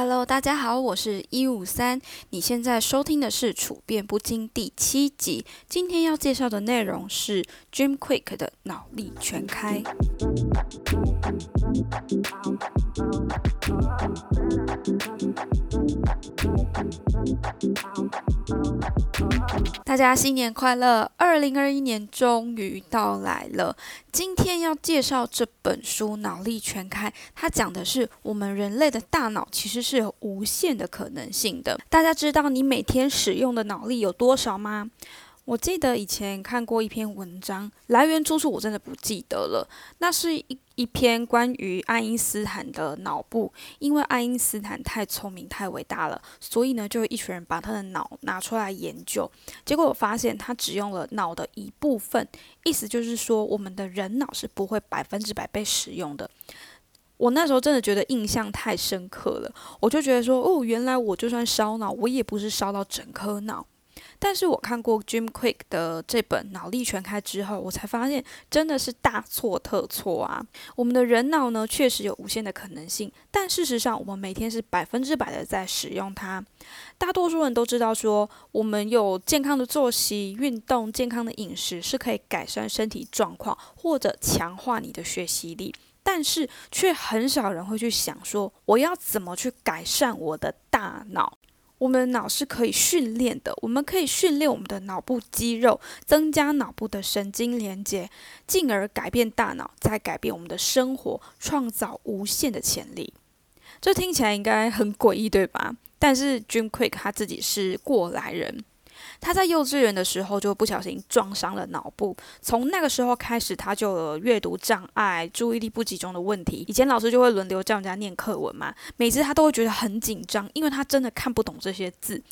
Hello，大家好，我是一五三。你现在收听的是《处变不惊》第七集。今天要介绍的内容是 Dream Quick 的脑力全开。大家新年快乐！二零二一年终于到来了。今天要介绍这本书《脑力全开》，它讲的是我们人类的大脑其实是有无限的可能性的。大家知道你每天使用的脑力有多少吗？我记得以前看过一篇文章，来源出处我真的不记得了。那是一一篇关于爱因斯坦的脑部，因为爱因斯坦太聪明、太伟大了，所以呢，就一群人把他的脑拿出来研究。结果我发现他只用了脑的一部分，意思就是说，我们的人脑是不会百分之百被使用的。我那时候真的觉得印象太深刻了，我就觉得说，哦，原来我就算烧脑，我也不是烧到整颗脑。但是我看过 Jim Quick 的这本《脑力全开》之后，我才发现真的是大错特错啊！我们的人脑呢，确实有无限的可能性，但事实上，我们每天是百分之百的在使用它。大多数人都知道说，我们有健康的作息、运动、健康的饮食是可以改善身体状况或者强化你的学习力，但是却很少人会去想说，我要怎么去改善我的大脑。我们脑是可以训练的，我们可以训练我们的脑部肌肉，增加脑部的神经连接，进而改变大脑，再改变我们的生活，创造无限的潜力。这听起来应该很诡异，对吧？但是 Jim Quick 他自己是过来人。他在幼稚园的时候就不小心撞伤了脑部，从那个时候开始，他就有阅读障碍、注意力不集中的问题。以前老师就会轮流叫人家念课文嘛，每次他都会觉得很紧张，因为他真的看不懂这些字。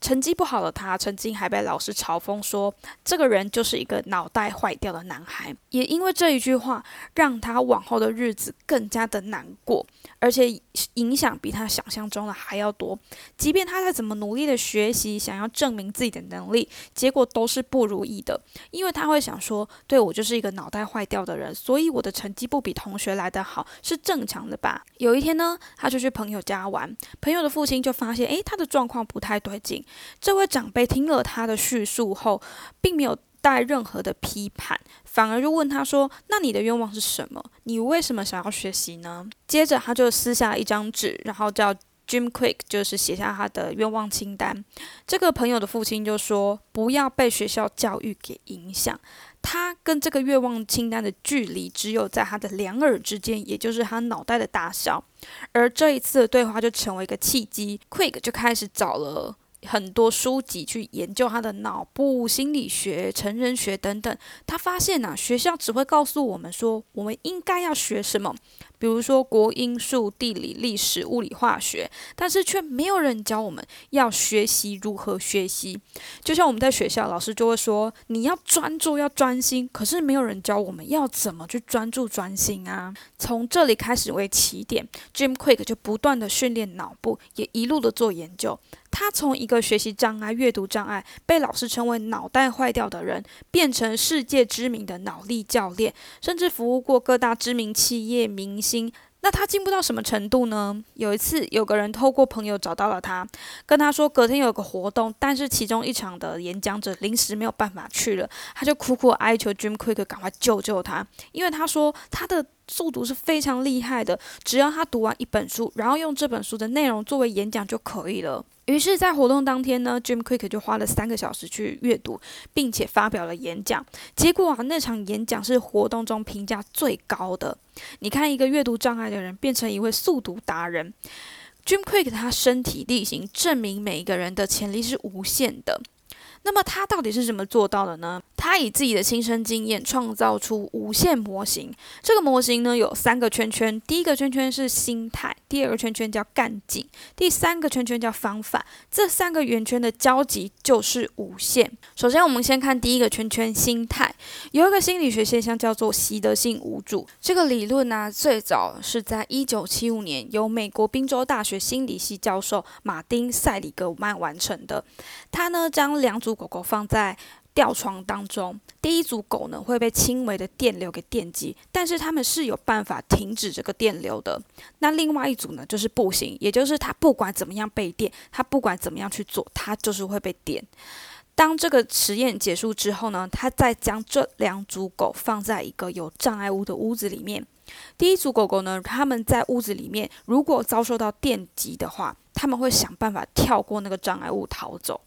成绩不好的他，曾经还被老师嘲讽说，这个人就是一个脑袋坏掉的男孩。也因为这一句话，让他往后的日子更加的难过，而且影响比他想象中的还要多。即便他再怎么努力的学习，想要证明自己的能力，结果都是不如意的。因为他会想说，对我就是一个脑袋坏掉的人，所以我的成绩不比同学来得好，是正常的吧？有一天呢，他就去朋友家玩，朋友的父亲就发现，诶，他的状况不太对劲。这位长辈听了他的叙述后，并没有带任何的批判，反而就问他说：“那你的愿望是什么？你为什么想要学习呢？”接着他就撕下一张纸，然后叫 Jim Quick，就是写下他的愿望清单。这个朋友的父亲就说：“不要被学校教育给影响。”他跟这个愿望清单的距离只有在他的两耳之间，也就是他脑袋的大小。而这一次的对话就成为一个契机，Quick 就开始找了。很多书籍去研究他的脑部心理学、成人学等等，他发现呐，学校只会告诉我们说我们应该要学什么，比如说国英数、地理、历史、物理、化学，但是却没有人教我们要学习如何学习。就像我们在学校，老师就会说你要专注、要专心，可是没有人教我们要怎么去专注、专心啊。从这里开始为起点，Jim Quick 就不断的训练脑部，也一路的做研究。他从一个学习障碍、阅读障碍，被老师称为“脑袋坏掉”的人，变成世界知名的脑力教练，甚至服务过各大知名企业、明心。那他进步到什么程度呢？有一次，有个人透过朋友找到了他，跟他说隔天有个活动，但是其中一场的演讲者临时没有办法去了，他就苦苦哀求 Dream Quick 赶快救救他，因为他说他的。速读是非常厉害的，只要他读完一本书，然后用这本书的内容作为演讲就可以了。于是，在活动当天呢，Jim Quick 就花了三个小时去阅读，并且发表了演讲。结果啊，那场演讲是活动中评价最高的。你看，一个阅读障碍的人变成一位速读达人，Jim Quick 他身体力行，证明每一个人的潜力是无限的。那么他到底是怎么做到的呢？他以自己的亲身经验创造出无限模型。这个模型呢有三个圈圈，第一个圈圈是心态，第二个圈圈叫干劲，第三个圈圈叫方法。这三个圆圈的交集就是无限。首先，我们先看第一个圈圈，心态。有一个心理学现象叫做习得性无助。这个理论呢，最早是在一九七五年由美国宾州大学心理系教授马丁塞里格曼完成的。他呢将两组狗狗放在吊床当中，第一组狗呢会被轻微的电流给电击，但是它们是有办法停止这个电流的。那另外一组呢就是不行，也就是它不管怎么样被电，它不管怎么样去做，它就是会被电。当这个实验结束之后呢，他再将这两组狗放在一个有障碍物的屋子里面。第一组狗狗呢，他们在屋子里面，如果遭受到电击的话，他们会想办法跳过那个障碍物逃走。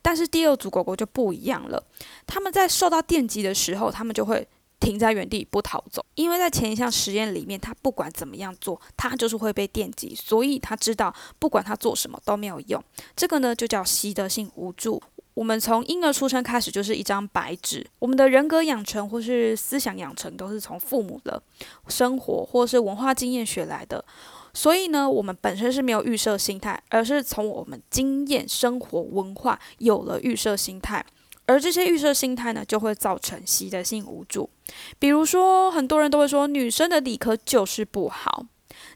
但是第二组狗狗就不一样了，他们在受到电击的时候，他们就会停在原地不逃走，因为在前一项实验里面，他不管怎么样做，他就是会被电击，所以他知道不管他做什么都没有用。这个呢就叫习得性无助。我们从婴儿出生开始就是一张白纸，我们的人格养成或是思想养成都是从父母的生活或是文化经验学来的。所以呢，我们本身是没有预设心态，而是从我们经验、生活、文化有了预设心态，而这些预设心态呢，就会造成习得性无助。比如说，很多人都会说，女生的理科就是不好。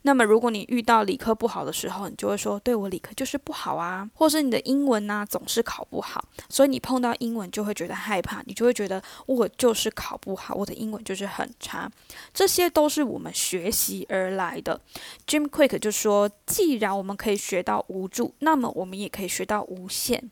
那么，如果你遇到理科不好的时候，你就会说：“对我理科就是不好啊。”或是你的英文呢总是考不好，所以你碰到英文就会觉得害怕，你就会觉得我就是考不好，我的英文就是很差。这些都是我们学习而来的。Jim Quick 就说：“既然我们可以学到无助，那么我们也可以学到无限。”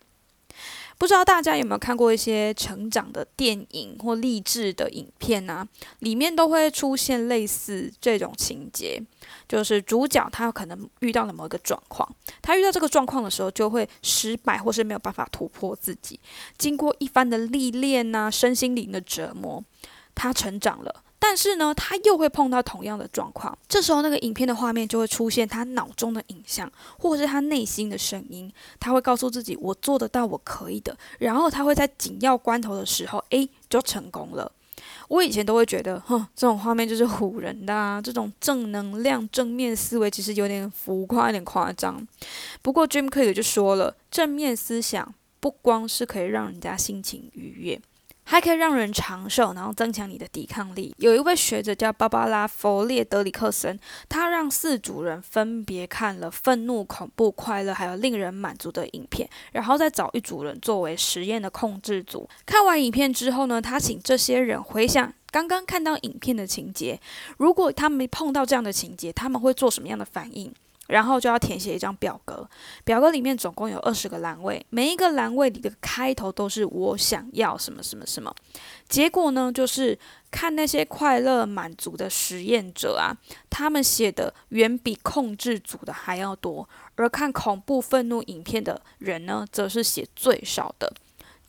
不知道大家有没有看过一些成长的电影或励志的影片呢？里面都会出现类似这种情节，就是主角他可能遇到了某一个状况，他遇到这个状况的时候就会失败，或是没有办法突破自己。经过一番的历练呐，身心灵的折磨，他成长了。但是呢，他又会碰到同样的状况。这时候，那个影片的画面就会出现他脑中的影像，或者是他内心的声音。他会告诉自己：“我做得到，我可以的。”然后他会在紧要关头的时候，诶，就成功了。我以前都会觉得，哼，这种画面就是唬人的啊。这种正能量、正面思维其实有点浮夸，有点夸张。不过 Jim Quick 就说了，正面思想不光是可以让人家心情愉悦。还可以让人长寿，然后增强你的抵抗力。有一位学者叫芭芭拉·弗列德里克森，他让四组人分别看了愤怒、恐怖、快乐，还有令人满足的影片，然后再找一组人作为实验的控制组。看完影片之后呢，他请这些人回想刚刚看到影片的情节，如果他们碰到这样的情节，他们会做什么样的反应？然后就要填写一张表格，表格里面总共有二十个栏位，每一个栏位里的开头都是我想要什么什么什么。结果呢，就是看那些快乐满足的实验者啊，他们写的远比控制组的还要多，而看恐怖愤怒影片的人呢，则是写最少的。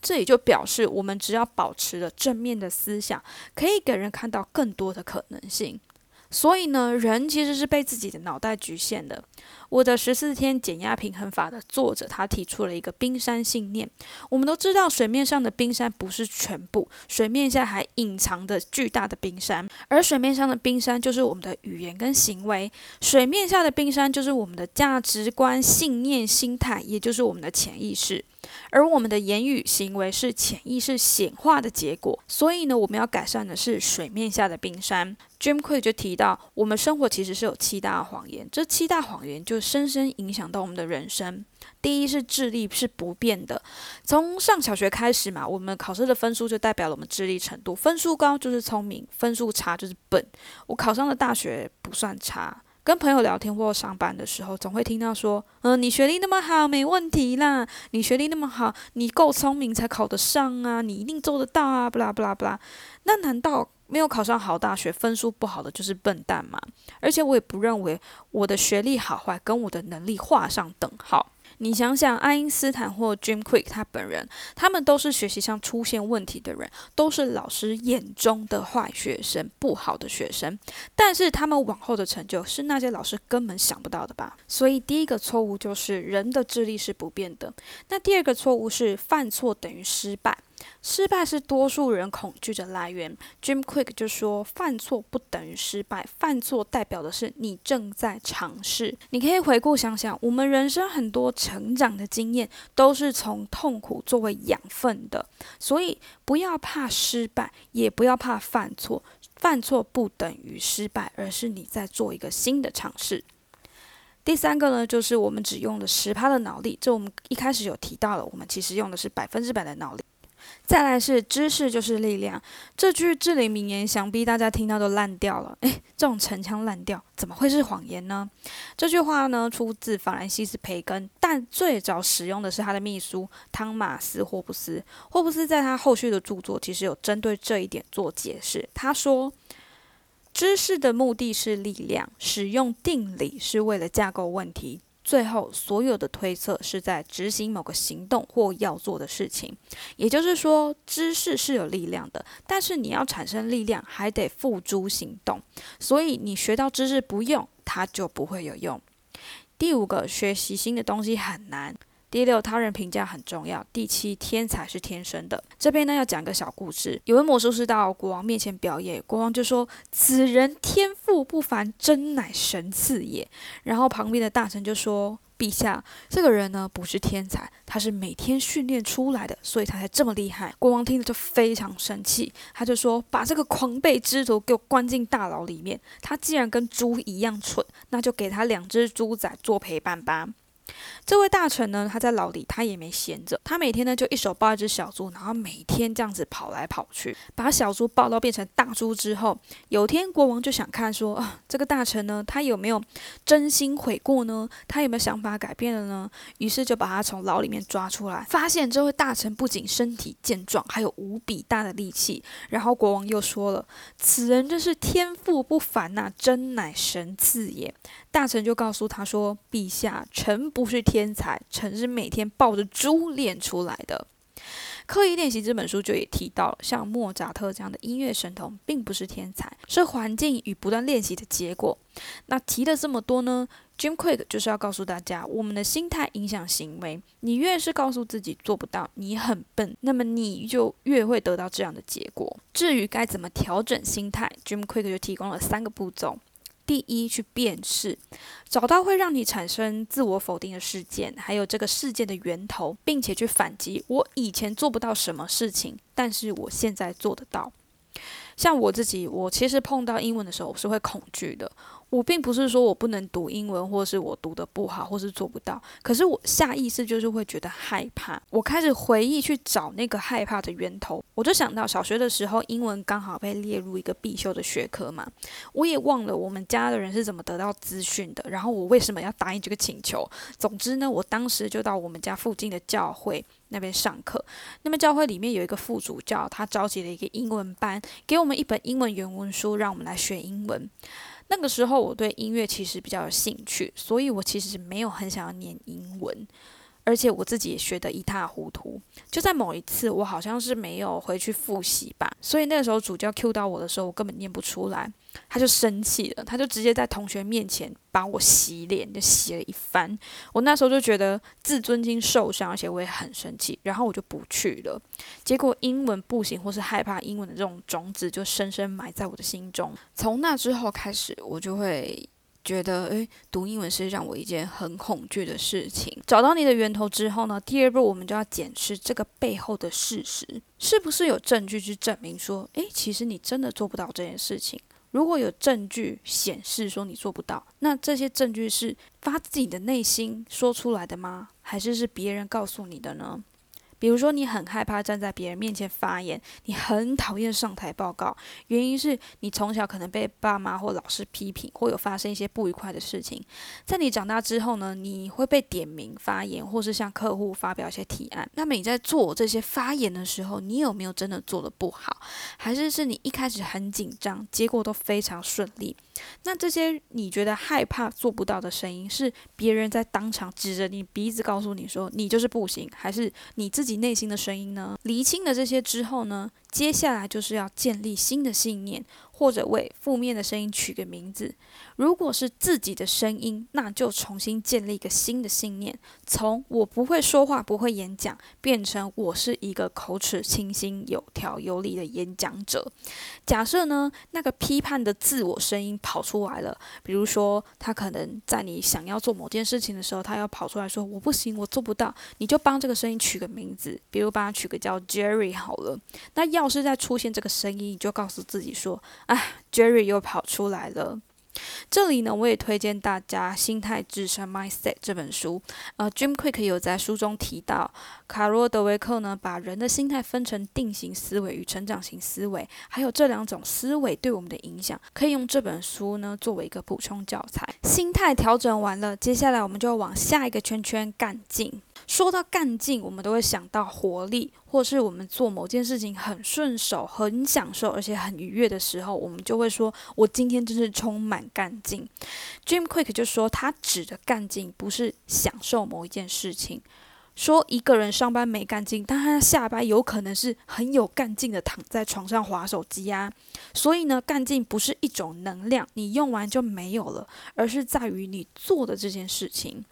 这也就表示，我们只要保持了正面的思想，可以给人看到更多的可能性。所以呢，人其实是被自己的脑袋局限的。我的十四天减压平衡法的作者，他提出了一个冰山信念。我们都知道，水面上的冰山不是全部，水面下还隐藏着巨大的冰山。而水面上的冰山就是我们的语言跟行为，水面下的冰山就是我们的价值观、信念、心态，也就是我们的潜意识。而我们的言语行为是潜意识显化的结果，所以呢，我们要改善的是水面下的冰山。Jim Quick 就提到，我们生活其实是有七大谎言，这七大谎言就深深影响到我们的人生。第一是智力是不变的，从上小学开始嘛，我们考试的分数就代表了我们智力程度，分数高就是聪明，分数差就是笨。我考上的大学不算差。跟朋友聊天或上班的时候，总会听到说：“嗯，你学历那么好，没问题啦。你学历那么好，你够聪明才考得上啊，你一定做得到啊，不啦不啦不啦。”那难道没有考上好大学、分数不好的就是笨蛋嘛？而且我也不认为我的学历好坏跟我的能力画上等号。你想想，爱因斯坦或 Jim Quick 他本人，他们都是学习上出现问题的人，都是老师眼中的坏学生、不好的学生。但是他们往后的成就，是那些老师根本想不到的吧？所以第一个错误就是人的智力是不变的。那第二个错误是犯错等于失败。失败是多数人恐惧的来源。Jim Quick 就说：“犯错不等于失败，犯错代表的是你正在尝试。你可以回顾想想，我们人生很多成长的经验都是从痛苦作为养分的。所以不要怕失败，也不要怕犯错。犯错不等于失败，而是你在做一个新的尝试。第三个呢，就是我们只用了十趴的脑力。这我们一开始有提到了，我们其实用的是百分之百的脑力。”再来是知识就是力量，这句至理名言，想必大家听到都烂掉了。诶，这种陈腔滥调怎么会是谎言呢？这句话呢出自法兰西斯·培根，但最早使用的是他的秘书汤马斯·霍布斯。霍布斯在他后续的著作其实有针对这一点做解释。他说：“知识的目的是力量，使用定理是为了架构问题。”最后，所有的推测是在执行某个行动或要做的事情。也就是说，知识是有力量的，但是你要产生力量，还得付诸行动。所以，你学到知识不用，它就不会有用。第五个，学习新的东西很难。第六，他人评价很重要。第七，天才是天生的。这边呢要讲个小故事。有位魔术师到国王面前表演，国王就说：“此人天赋不凡，真乃神赐也。”然后旁边的大臣就说：“陛下，这个人呢不是天才，他是每天训练出来的，所以他才这么厉害。”国王听了就非常生气，他就说：“把这个狂悖之徒给我关进大牢里面。他既然跟猪一样蠢，那就给他两只猪仔做陪伴吧。”这位大臣呢，他在牢里，他也没闲着，他每天呢就一手抱一只小猪，然后每天这样子跑来跑去，把小猪抱到变成大猪之后，有天国王就想看说啊，这个大臣呢，他有没有真心悔过呢？他有没有想法改变了呢？于是就把他从牢里面抓出来，发现这位大臣不仅身体健壮，还有无比大的力气。然后国王又说了，此人真是天赋不凡呐，真乃神赐也。大臣就告诉他说：“陛下，臣不不是天才，臣是每天抱着猪练出来的。”刻意练习这本书就也提到，像莫扎特这样的音乐神童，并不是天才，是环境与不断练习的结果。那提了这么多呢？Jim Quick 就是要告诉大家，我们的心态影响行为。你越是告诉自己做不到，你很笨，那么你就越会得到这样的结果。至于该怎么调整心态，Jim Quick 就提供了三个步骤。第一，去辨识，找到会让你产生自我否定的事件，还有这个事件的源头，并且去反击。我以前做不到什么事情，但是我现在做得到。像我自己，我其实碰到英文的时候，我是会恐惧的。我并不是说我不能读英文，或是我读的不好，或是做不到。可是我下意识就是会觉得害怕。我开始回忆去找那个害怕的源头，我就想到小学的时候，英文刚好被列入一个必修的学科嘛。我也忘了我们家的人是怎么得到资讯的，然后我为什么要答应这个请求。总之呢，我当时就到我们家附近的教会那边上课。那么教会里面有一个副主教，他召集了一个英文班，给我们一本英文原文书，让我们来学英文。那个时候我对音乐其实比较有兴趣，所以我其实没有很想要念英文。而且我自己也学得一塌糊涂。就在某一次，我好像是没有回去复习吧，所以那个时候主教 Q 到我的时候，我根本念不出来，他就生气了，他就直接在同学面前把我洗脸，就洗了一番。我那时候就觉得自尊心受伤，而且我也很生气，然后我就不去了。结果英文不行，或是害怕英文的这种种子，就深深埋在我的心中。从那之后开始，我就会。觉得诶，读英文是让我一件很恐惧的事情。找到你的源头之后呢，第二步我们就要检视这个背后的事实，是不是有证据去证明说，诶，其实你真的做不到这件事情。如果有证据显示说你做不到，那这些证据是发自己的内心说出来的吗？还是是别人告诉你的呢？比如说，你很害怕站在别人面前发言，你很讨厌上台报告，原因是你从小可能被爸妈或老师批评，或有发生一些不愉快的事情。在你长大之后呢，你会被点名发言，或是向客户发表一些提案。那么你在做这些发言的时候，你有没有真的做的不好，还是是你一开始很紧张，结果都非常顺利？那这些你觉得害怕做不到的声音，是别人在当场指着你鼻子告诉你说你就是不行，还是你自己你内心的声音呢？厘清了这些之后呢，接下来就是要建立新的信念。或者为负面的声音取个名字。如果是自己的声音，那就重新建立一个新的信念，从我不会说话、不会演讲，变成我是一个口齿清新、有条有理的演讲者。假设呢，那个批判的自我声音跑出来了，比如说他可能在你想要做某件事情的时候，他要跑出来说我不行，我做不到，你就帮这个声音取个名字，比如帮他取个叫 Jerry 好了。那要要是再出现这个声音，你就告诉自己说。哎，Jerry 又跑出来了。这里呢，我也推荐大家《心态智商 Mindset》这本书。呃，Jim Quick 有在书中提到，卡罗德维克呢，把人的心态分成定型思维与成长型思维，还有这两种思维对我们的影响，可以用这本书呢作为一个补充教材。心态调整完了，接下来我们就要往下一个圈圈干劲。说到干劲，我们都会想到活力，或是我们做某件事情很顺手、很享受，而且很愉悦的时候，我们就会说：“我今天真是充满干劲。” Jim Quick 就说，他指的干劲不是享受某一件事情，说一个人上班没干劲，但他下班有可能是很有干劲的躺在床上划手机啊。所以呢，干劲不是一种能量，你用完就没有了，而是在于你做的这件事情。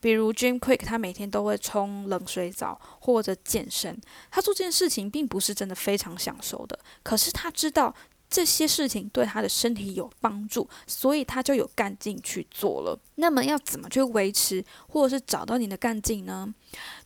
比如 Jim Quick，他每天都会冲冷水澡或者健身。他做这件事情并不是真的非常享受的，可是他知道这些事情对他的身体有帮助，所以他就有干劲去做了。那么要怎么去维持或者是找到你的干劲呢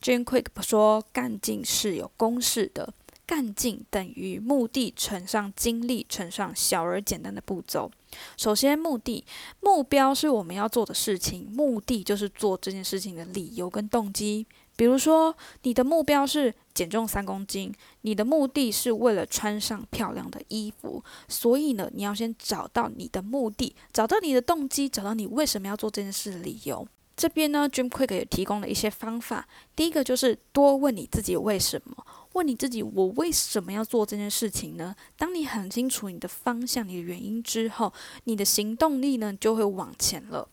？Jim Quick 说，干劲是有公式的。干劲等于目的乘上精力乘上小而简单的步骤。首先，目的目标是我们要做的事情，目的就是做这件事情的理由跟动机。比如说，你的目标是减重三公斤，你的目的是为了穿上漂亮的衣服，所以呢，你要先找到你的目的，找到你的动机，找到你为什么要做这件事的理由。这边呢，Dream Quick 也提供了一些方法。第一个就是多问你自己为什么。问你自己，我为什么要做这件事情呢？当你很清楚你的方向、你的原因之后，你的行动力呢就会往前了。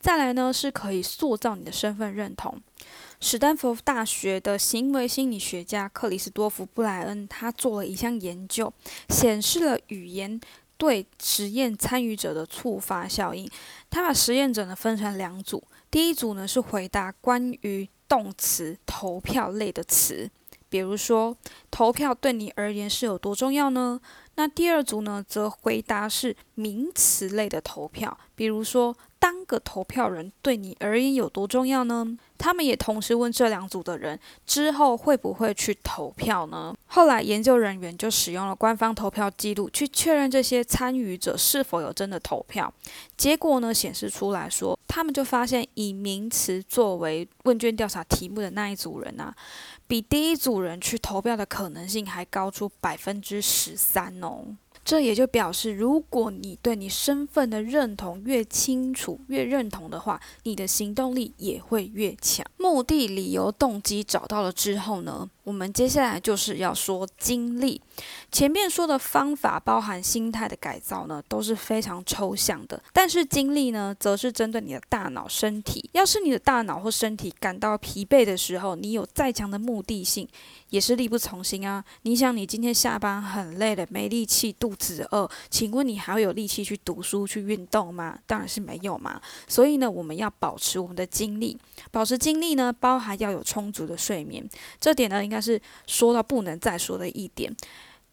再来呢，是可以塑造你的身份认同。史丹佛大学的行为心理学家克里斯多夫布莱恩，他做了一项研究，显示了语言对实验参与者的触发效应。他把实验者呢分成两组，第一组呢是回答关于动词投票类的词。比如说，投票对你而言是有多重要呢？那第二组呢，则回答是名词类的投票，比如说。当个投票人对你而言有多重要呢？他们也同时问这两组的人之后会不会去投票呢？后来研究人员就使用了官方投票记录去确认这些参与者是否有真的投票。结果呢显示出来说，他们就发现以名词作为问卷调查题目的那一组人啊，比第一组人去投票的可能性还高出百分之十三哦。这也就表示，如果你对你身份的认同越清楚、越认同的话，你的行动力也会越目的、理由、动机找到了之后呢？我们接下来就是要说精力。前面说的方法包含心态的改造呢，都是非常抽象的。但是精力呢，则是针对你的大脑、身体。要是你的大脑或身体感到疲惫的时候，你有再强的目的性，也是力不从心啊。你想，你今天下班很累了，没力气，肚子饿，请问你还会有力气去读书、去运动吗？当然是没有嘛。所以呢，我们要保持我们的精力。保持精力呢，包含要有充足的睡眠。这点呢，应该。但是说到不能再说的一点。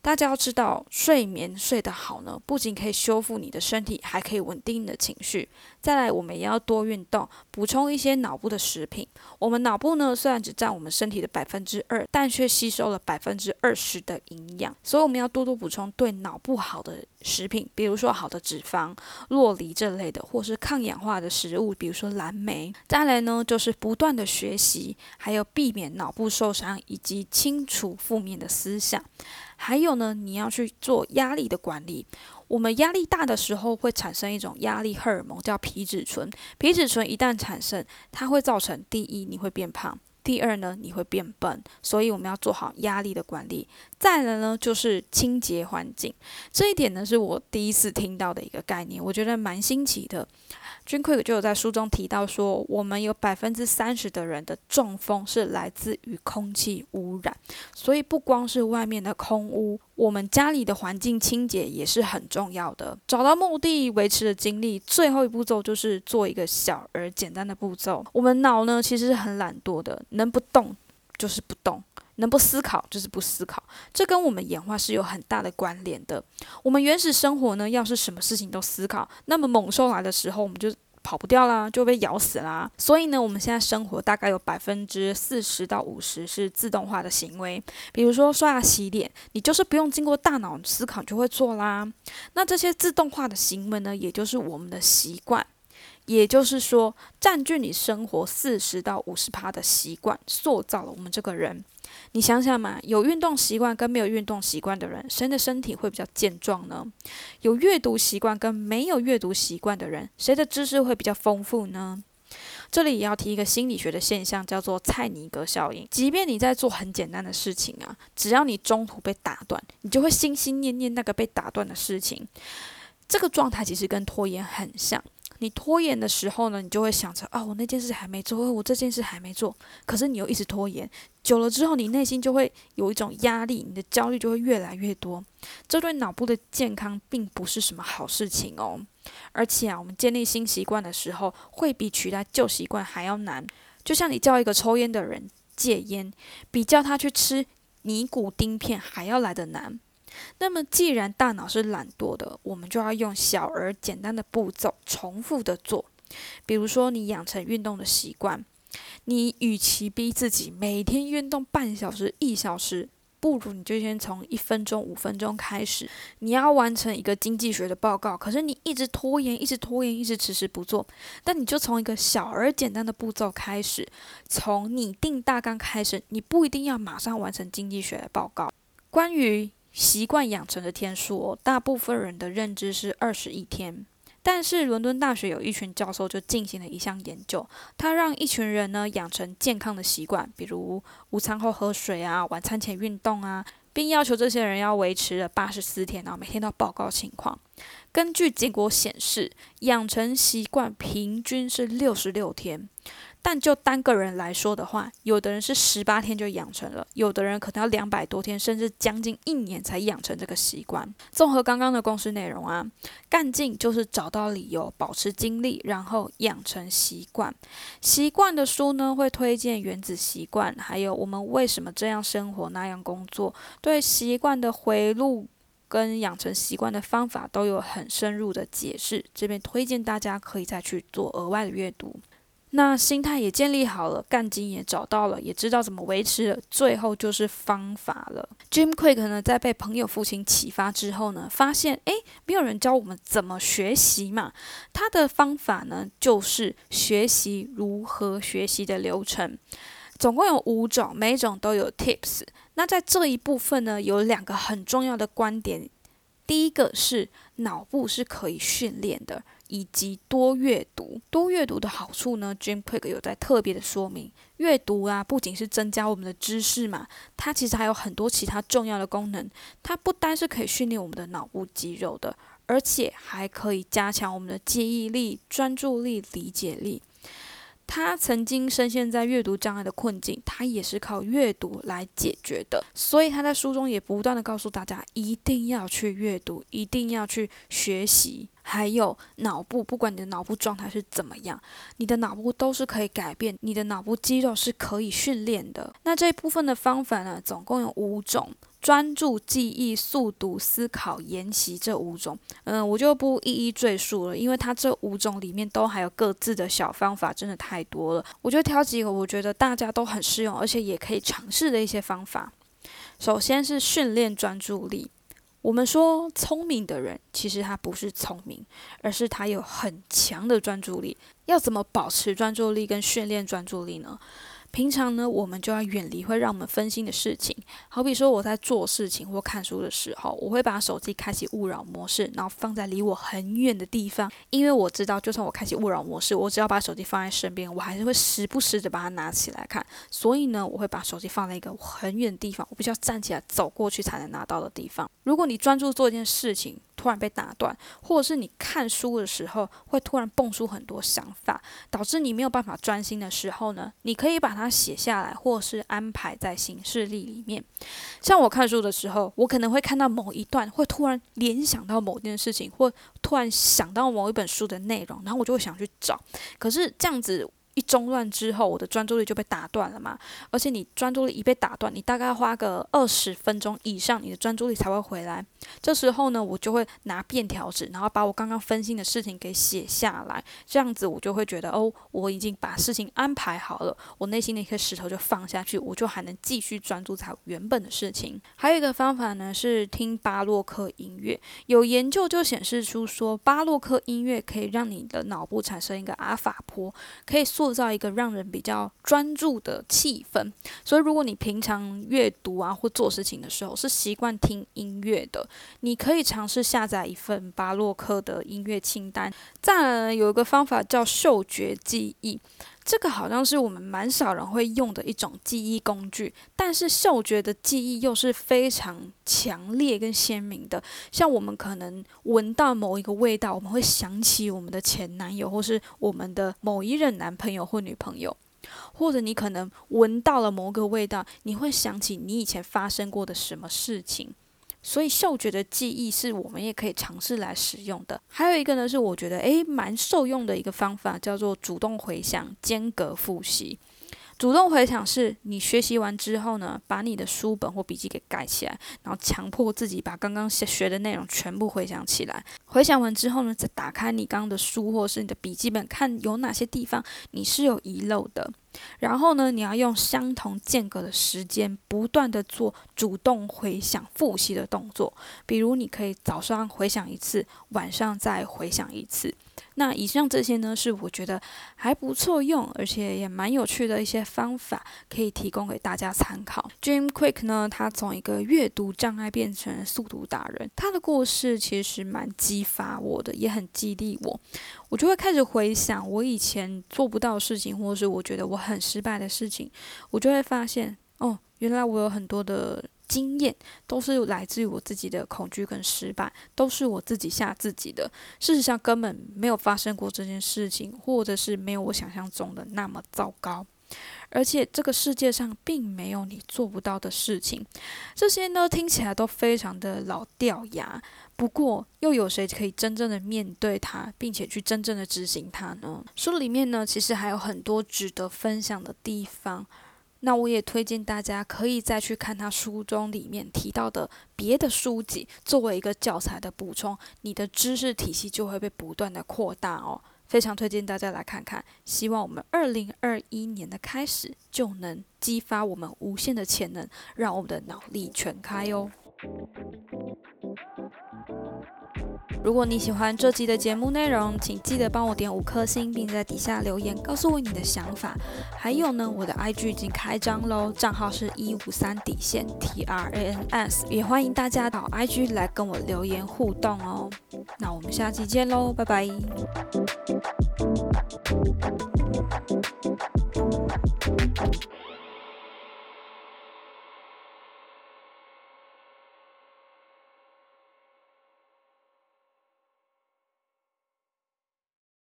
大家要知道，睡眠睡得好呢，不仅可以修复你的身体，还可以稳定你的情绪。再来，我们也要多运动，补充一些脑部的食品。我们脑部呢，虽然只占我们身体的百分之二，但却吸收了百分之二十的营养。所以我们要多多补充对脑部好的食品，比如说好的脂肪、洛梨这类的，或是抗氧化的食物，比如说蓝莓。再来呢，就是不断的学习，还有避免脑部受伤，以及清除负面的思想。还有呢，你要去做压力的管理。我们压力大的时候会产生一种压力荷尔蒙，叫皮质醇。皮质醇一旦产生，它会造成第一，你会变胖；第二呢，你会变笨。所以我们要做好压力的管理。再来呢，就是清洁环境。这一点呢，是我第一次听到的一个概念，我觉得蛮新奇的。君 quick 就有在书中提到说，我们有百分之三十的人的中风是来自于空气污染，所以不光是外面的空污，我们家里的环境清洁也是很重要的。找到目的，维持的精力，最后一步骤就是做一个小而简单的步骤。我们脑呢其实是很懒惰的，能不动就是不动。能不思考就是不思考，这跟我们演化是有很大的关联的。我们原始生活呢，要是什么事情都思考，那么猛兽来的时候，我们就跑不掉啦，就被咬死啦。所以呢，我们现在生活大概有百分之四十到五十是自动化的行为，比如说刷牙、洗脸，你就是不用经过大脑思考就会做啦。那这些自动化的行为呢，也就是我们的习惯。也就是说，占据你生活四十到五十趴的习惯，塑造了我们这个人。你想想嘛，有运动习惯跟没有运动习惯的人，谁的身体会比较健壮呢？有阅读习惯跟没有阅读习惯的人，谁的知识会比较丰富呢？这里也要提一个心理学的现象，叫做蔡尼格效应。即便你在做很简单的事情啊，只要你中途被打断，你就会心心念念那个被打断的事情。这个状态其实跟拖延很像。你拖延的时候呢，你就会想着啊，我那件事还没做，我这件事还没做，可是你又一直拖延，久了之后，你内心就会有一种压力，你的焦虑就会越来越多。这对脑部的健康并不是什么好事情哦。而且啊，我们建立新习惯的时候，会比取代旧习惯还要难。就像你叫一个抽烟的人戒烟，比叫他去吃尼古丁片还要来得难。那么，既然大脑是懒惰的，我们就要用小而简单的步骤重复的做。比如说，你养成运动的习惯，你与其逼自己每天运动半小时、一小时，不如你就先从一分钟、五分钟开始。你要完成一个经济学的报告，可是你一直拖延、一直拖延、一直迟迟不做，那你就从一个小而简单的步骤开始，从拟定大纲开始。你不一定要马上完成经济学的报告，关于。习惯养成的天数，大部分人的认知是二十一天。但是伦敦大学有一群教授就进行了一项研究，他让一群人呢养成健康的习惯，比如午餐后喝水啊，晚餐前运动啊，并要求这些人要维持了八十四天，然后每天都报告情况。根据结果显示，养成习惯平均是六十六天。但就单个人来说的话，有的人是十八天就养成了，有的人可能要两百多天，甚至将近一年才养成这个习惯。综合刚刚的公式内容啊，干劲就是找到理由，保持精力，然后养成习惯。习惯的书呢，会推荐原子习惯，还有我们为什么这样生活那样工作，对习惯的回路跟养成习惯的方法都有很深入的解释。这边推荐大家可以再去做额外的阅读。那心态也建立好了，干劲也找到了，也知道怎么维持了，最后就是方法了。Jim Quick 呢，在被朋友父亲启发之后呢，发现诶，没有人教我们怎么学习嘛。他的方法呢，就是学习如何学习的流程，总共有五种，每种都有 tips。那在这一部分呢，有两个很重要的观点，第一个是脑部是可以训练的。以及多阅读，多阅读的好处呢？Jim Quick 有在特别的说明，阅读啊，不仅是增加我们的知识嘛，它其实还有很多其他重要的功能。它不单是可以训练我们的脑部肌肉的，而且还可以加强我们的记忆力、专注力、理解力。他曾经深陷在阅读障碍的困境，他也是靠阅读来解决的。所以他在书中也不断的告诉大家，一定要去阅读，一定要去学习。还有脑部，不管你的脑部状态是怎么样，你的脑部都是可以改变，你的脑部肌肉是可以训练的。那这一部分的方法呢，总共有五种。专注、记忆、速读、思考、研习这五种，嗯，我就不一一赘述了，因为它这五种里面都还有各自的小方法，真的太多了。我就挑几个我觉得大家都很适用，而且也可以尝试的一些方法。首先是训练专注力。我们说聪明的人，其实他不是聪明，而是他有很强的专注力。要怎么保持专注力跟训练专注力呢？平常呢，我们就要远离会让我们分心的事情。好比说，我在做事情或看书的时候，我会把手机开启勿扰模式，然后放在离我很远的地方，因为我知道，就算我开启勿扰模式，我只要把手机放在身边，我还是会时不时的把它拿起来看。所以呢，我会把手机放在一个很远的地方，我必须要站起来走过去才能拿到的地方。如果你专注做一件事情，突然被打断，或者是你看书的时候会突然蹦出很多想法，导致你没有办法专心的时候呢，你可以把它写下来，或是安排在行事历里面。像我看书的时候，我可能会看到某一段，会突然联想到某件事情，或突然想到某一本书的内容，然后我就会想去找。可是这样子。一中断之后，我的专注力就被打断了嘛。而且你专注力一被打断，你大概要花个二十分钟以上，你的专注力才会回来。这时候呢，我就会拿便条纸，然后把我刚刚分心的事情给写下来。这样子我就会觉得，哦，我已经把事情安排好了，我内心的一颗石头就放下去，我就还能继续专注在原本的事情。还有一个方法呢，是听巴洛克音乐。有研究就显示出说，巴洛克音乐可以让你的脑部产生一个阿法波，可以塑造一个让人比较专注的气氛。所以，如果你平常阅读啊或做事情的时候是习惯听音乐的，你可以尝试下载一份巴洛克的音乐清单。再，有一个方法叫嗅觉记忆。这个好像是我们蛮少人会用的一种记忆工具，但是嗅觉的记忆又是非常强烈跟鲜明的。像我们可能闻到某一个味道，我们会想起我们的前男友，或是我们的某一任男朋友或女朋友，或者你可能闻到了某个味道，你会想起你以前发生过的什么事情。所以嗅觉的记忆是我们也可以尝试来使用的。还有一个呢，是我觉得诶蛮受用的一个方法，叫做主动回想、间隔复习。主动回想是你学习完之后呢，把你的书本或笔记给盖起来，然后强迫自己把刚刚学学的内容全部回想起来。回想完之后呢，再打开你刚刚的书或是你的笔记本，看有哪些地方你是有遗漏的。然后呢，你要用相同间隔的时间，不断的做主动回想、复习的动作。比如，你可以早上回想一次，晚上再回想一次。那以上这些呢，是我觉得还不错用，而且也蛮有趣的一些方法，可以提供给大家参考。Jim Quick 呢，他从一个阅读障碍变成速读达人，他的故事其实蛮激发我的，也很激励我。我就会开始回想我以前做不到的事情，或是我觉得我很失败的事情，我就会发现，哦，原来我有很多的。经验都是来自于我自己的恐惧跟失败，都是我自己吓自己的。事实上根本没有发生过这件事情，或者是没有我想象中的那么糟糕。而且这个世界上并没有你做不到的事情。这些呢听起来都非常的老掉牙，不过又有谁可以真正的面对它，并且去真正的执行它呢？书里面呢其实还有很多值得分享的地方。那我也推荐大家可以再去看他书中里面提到的别的书籍，作为一个教材的补充，你的知识体系就会被不断的扩大哦。非常推荐大家来看看，希望我们二零二一年的开始就能激发我们无限的潜能，让我们的脑力全开哦。如果你喜欢这集的节目内容，请记得帮我点五颗星，并在底下留言告诉我你的想法。还有呢，我的 IG 已经开张喽，账号是一五三底线 T R A N S，也欢迎大家到 IG 来跟我留言互动哦。那我们下期见喽，拜拜。